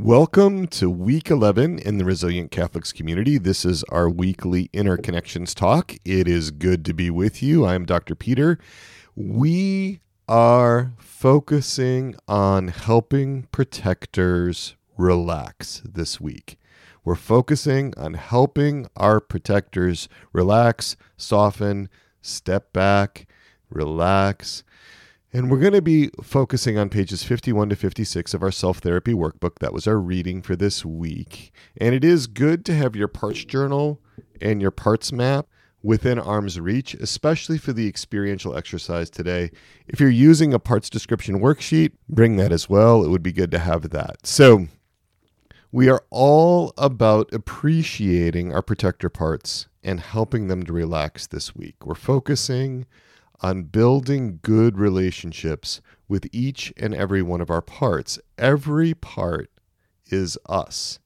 Welcome to week 11 in the Resilient Catholics community. This is our weekly Interconnections talk. It is good to be with you. I'm Dr. Peter. We are focusing on helping protectors relax this week. We're focusing on helping our protectors relax, soften, step back, relax, and we're going to be focusing on pages 51 to 56 of our self therapy workbook. That was our reading for this week. And it is good to have your parts journal and your parts map within arm's reach, especially for the experiential exercise today. If you're using a parts description worksheet, bring that as well. It would be good to have that. So, we are all about appreciating our protector parts and helping them to relax this week. We're focusing on building good relationships with each and every one of our parts. Every part is us.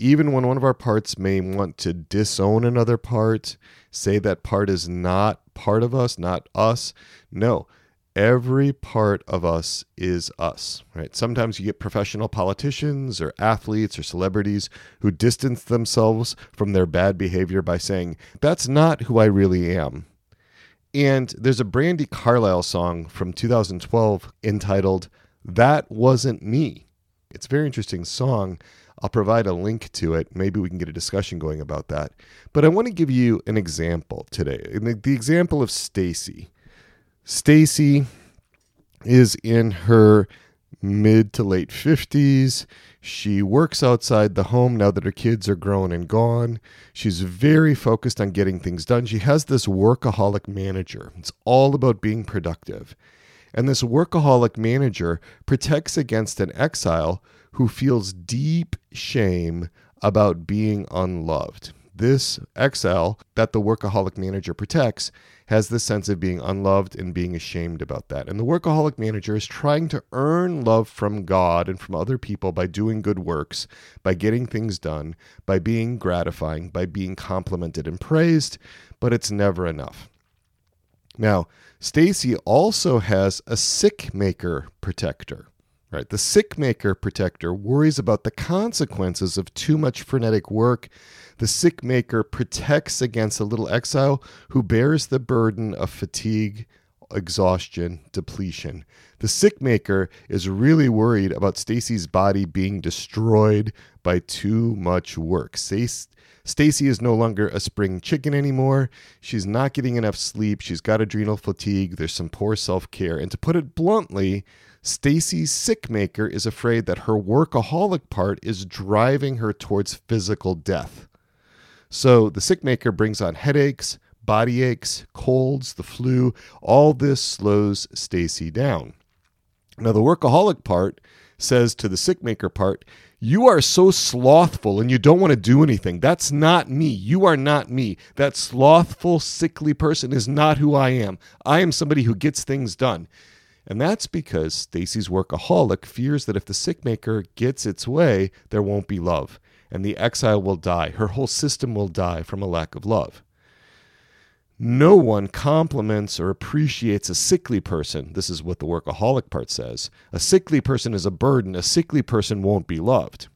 Even when one of our parts may want to disown another part, say that part is not part of us, not us. No, every part of us is us, right? Sometimes you get professional politicians or athletes or celebrities who distance themselves from their bad behavior by saying, That's not who I really am. And there's a Brandi Carlile song from 2012 entitled That Wasn't Me. It's a very interesting song. I'll provide a link to it. Maybe we can get a discussion going about that. But I want to give you an example today. The, the example of Stacy. Stacy is in her mid to late 50s. She works outside the home now that her kids are grown and gone. She's very focused on getting things done. She has this workaholic manager. It's all about being productive. And this workaholic manager protects against an exile who feels deep shame about being unloved. This exile that the workaholic manager protects has this sense of being unloved and being ashamed about that. And the workaholic manager is trying to earn love from God and from other people by doing good works, by getting things done, by being gratifying, by being complimented and praised, but it's never enough. Now, Stacy also has a sick maker protector. Right? The sick maker protector worries about the consequences of too much frenetic work the sick maker protects against a little exile who bears the burden of fatigue, exhaustion, depletion. The sick maker is really worried about Stacy's body being destroyed by too much work. Stacy is no longer a spring chicken anymore. She's not getting enough sleep. She's got adrenal fatigue. There's some poor self-care. And to put it bluntly, Stacy's sick maker is afraid that her workaholic part is driving her towards physical death. So the sick maker brings on headaches, body aches, colds, the flu. All this slows Stacy down. Now the workaholic part says to the sick maker part, you are so slothful and you don't want to do anything. That's not me. You are not me. That slothful, sickly person is not who I am. I am somebody who gets things done. And that's because Stacy's workaholic fears that if the sick maker gets its way, there won't be love and the exile will die. Her whole system will die from a lack of love. No one compliments or appreciates a sickly person. This is what the workaholic part says. A sickly person is a burden. A sickly person won't be loved.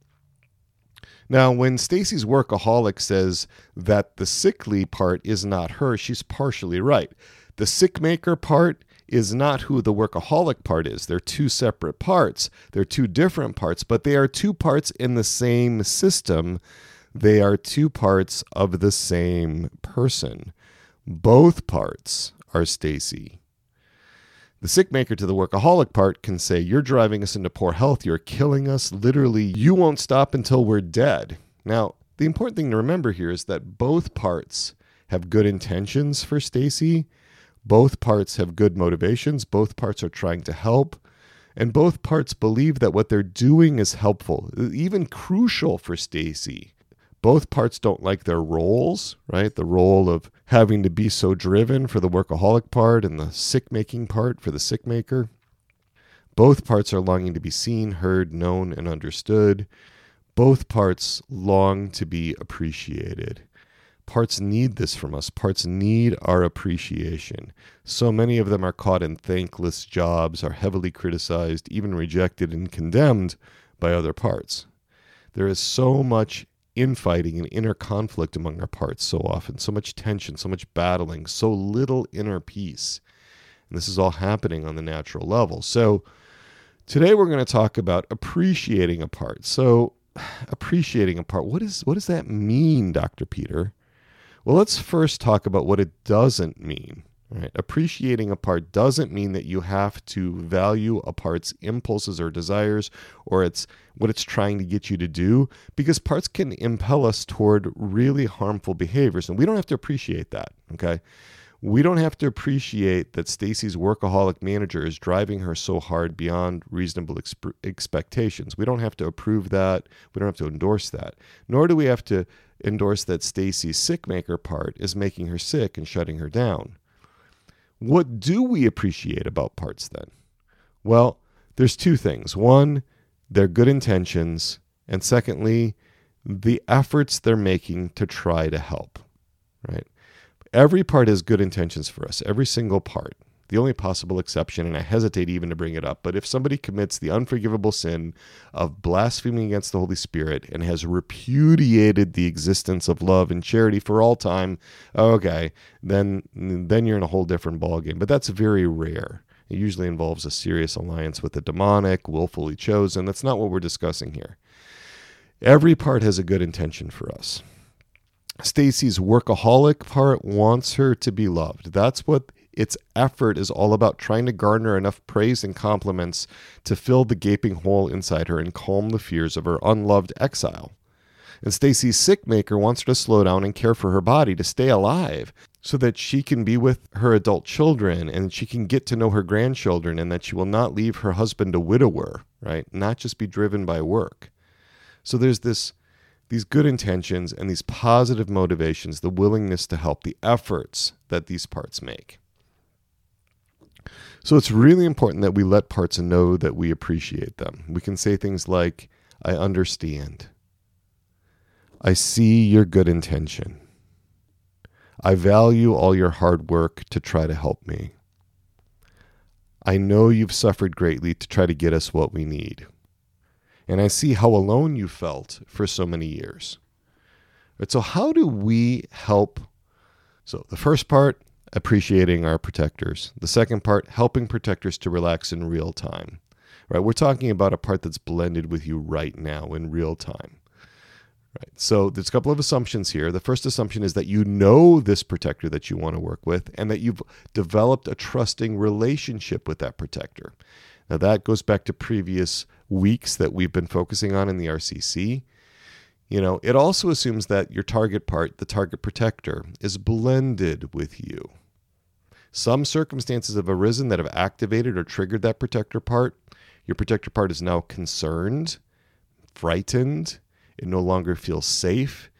Now, when Stacy's workaholic says that the sickly part is not her, she's partially right. The sick maker part is not who the workaholic part is. They're two separate parts. They're two different parts, but they are two parts in the same system. They are two parts of the same person. Both parts are Stacy. The sick maker to the workaholic part can say, You're driving us into poor health. You're killing us. Literally, you won't stop until we're dead. Now, the important thing to remember here is that both parts have good intentions for Stacy both parts have good motivations, both parts are trying to help, and both parts believe that what they're doing is helpful, even crucial for Stacy. Both parts don't like their roles, right? The role of having to be so driven for the workaholic part and the sick making part for the sick maker. Both parts are longing to be seen, heard, known, and understood. Both parts long to be appreciated. Parts need this from us. Parts need our appreciation. So many of them are caught in thankless jobs, are heavily criticized, even rejected and condemned by other parts. There is so much infighting and inner conflict among our parts so often, so much tension, so much battling, so little inner peace. And this is all happening on the natural level. So today we're going to talk about appreciating a part. So appreciating a part, what is what does that mean, Dr. Peter? Well, let's first talk about what it doesn't mean. Right? Appreciating a part doesn't mean that you have to value a part's impulses or desires or it's what it's trying to get you to do because parts can impel us toward really harmful behaviors and we don't have to appreciate that, okay? We don't have to appreciate that Stacy's workaholic manager is driving her so hard beyond reasonable exp- expectations. We don't have to approve that. We don't have to endorse that. Nor do we have to endorse that Stacy's sick maker part is making her sick and shutting her down. What do we appreciate about parts then? Well, there's two things. One, their good intentions, and secondly, the efforts they're making to try to help, right? Every part has good intentions for us, every single part the only possible exception, and I hesitate even to bring it up, but if somebody commits the unforgivable sin of blaspheming against the Holy Spirit and has repudiated the existence of love and charity for all time, okay, then then you're in a whole different ballgame. But that's very rare. It usually involves a serious alliance with the demonic, willfully chosen. That's not what we're discussing here. Every part has a good intention for us. Stacy's workaholic part wants her to be loved. That's what its effort is all about trying to garner enough praise and compliments to fill the gaping hole inside her and calm the fears of her unloved exile. And Stacy's sick maker wants her to slow down and care for her body to stay alive so that she can be with her adult children and she can get to know her grandchildren and that she will not leave her husband a widower, right? Not just be driven by work. So there's this these good intentions and these positive motivations, the willingness to help, the efforts that these parts make. So it's really important that we let parts know that we appreciate them. We can say things like, I understand. I see your good intention. I value all your hard work to try to help me. I know you've suffered greatly to try to get us what we need. And I see how alone you felt for so many years. Right, so, how do we help? So, the first part appreciating our protectors. The second part, helping protectors to relax in real time. Right? We're talking about a part that's blended with you right now in real time. Right. So there's a couple of assumptions here. The first assumption is that you know this protector that you want to work with and that you've developed a trusting relationship with that protector. Now that goes back to previous weeks that we've been focusing on in the RCC. You know, it also assumes that your target part, the target protector, is blended with you. Some circumstances have arisen that have activated or triggered that protector part. Your protector part is now concerned, frightened, it no longer feels safe,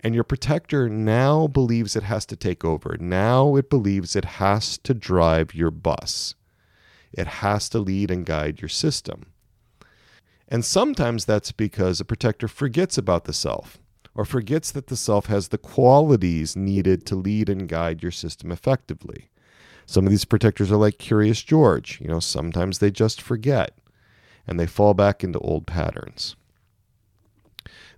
and your protector now believes it has to take over. Now it believes it has to drive your bus. It has to lead and guide your system. And sometimes that's because a protector forgets about the self or forgets that the self has the qualities needed to lead and guide your system effectively. Some of these protectors are like Curious George. You know, sometimes they just forget and they fall back into old patterns.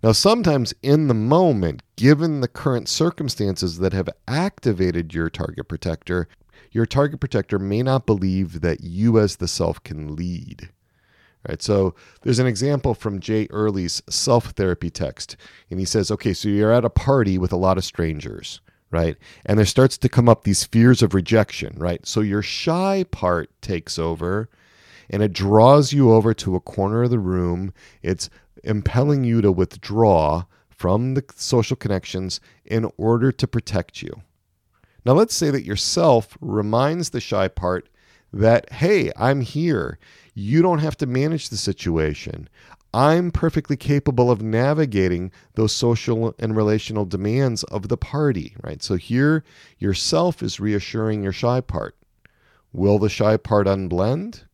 Now, sometimes in the moment, given the current circumstances that have activated your target protector, your target protector may not believe that you as the self can lead. Right. So there's an example from Jay Earley's self therapy text. And he says, okay, so you're at a party with a lot of strangers, right? And there starts to come up these fears of rejection, right? So your shy part takes over and it draws you over to a corner of the room. It's impelling you to withdraw from the social connections in order to protect you. Now, let's say that yourself reminds the shy part that, hey, I'm here. You don't have to manage the situation. I'm perfectly capable of navigating those social and relational demands of the party, right? So here, yourself is reassuring your shy part. Will the shy part unblend?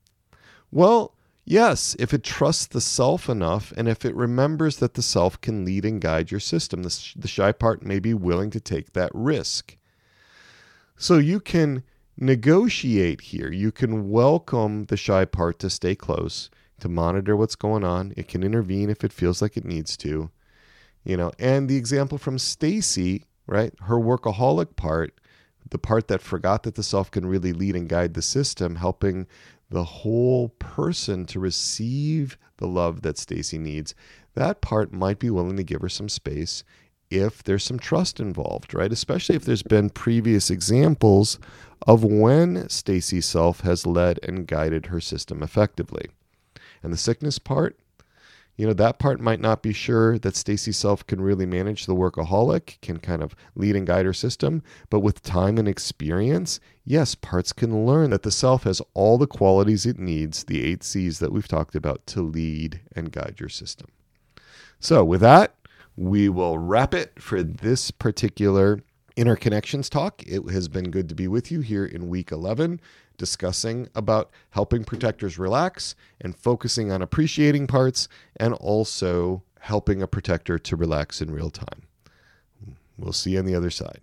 Well, yes, if it trusts the self enough and if it remembers that the self can lead and guide your system, the, the shy part may be willing to take that risk. So you can negotiate here. You can welcome the shy part to stay close, to monitor what's going on. It can intervene if it feels like it needs to. You know, and the example from Stacy, right? Her workaholic part, the part that forgot that the self can really lead and guide the system, helping the whole person to receive the love that Stacy needs. That part might be willing to give her some space if there's some trust involved, right? Especially if there's been previous examples of when Stacy's self has led and guided her system effectively. And the sickness part, you know, that part might not be sure that Stacy's self can really manage the workaholic, can kind of lead and guide her system. But with time and experience, yes, parts can learn that the self has all the qualities it needs, the eight C's that we've talked about, to lead and guide your system. So, with that, we will wrap it for this particular interconnections talk. It has been good to be with you here in week 11 discussing about helping protectors relax and focusing on appreciating parts and also helping a protector to relax in real time. We'll see you on the other side.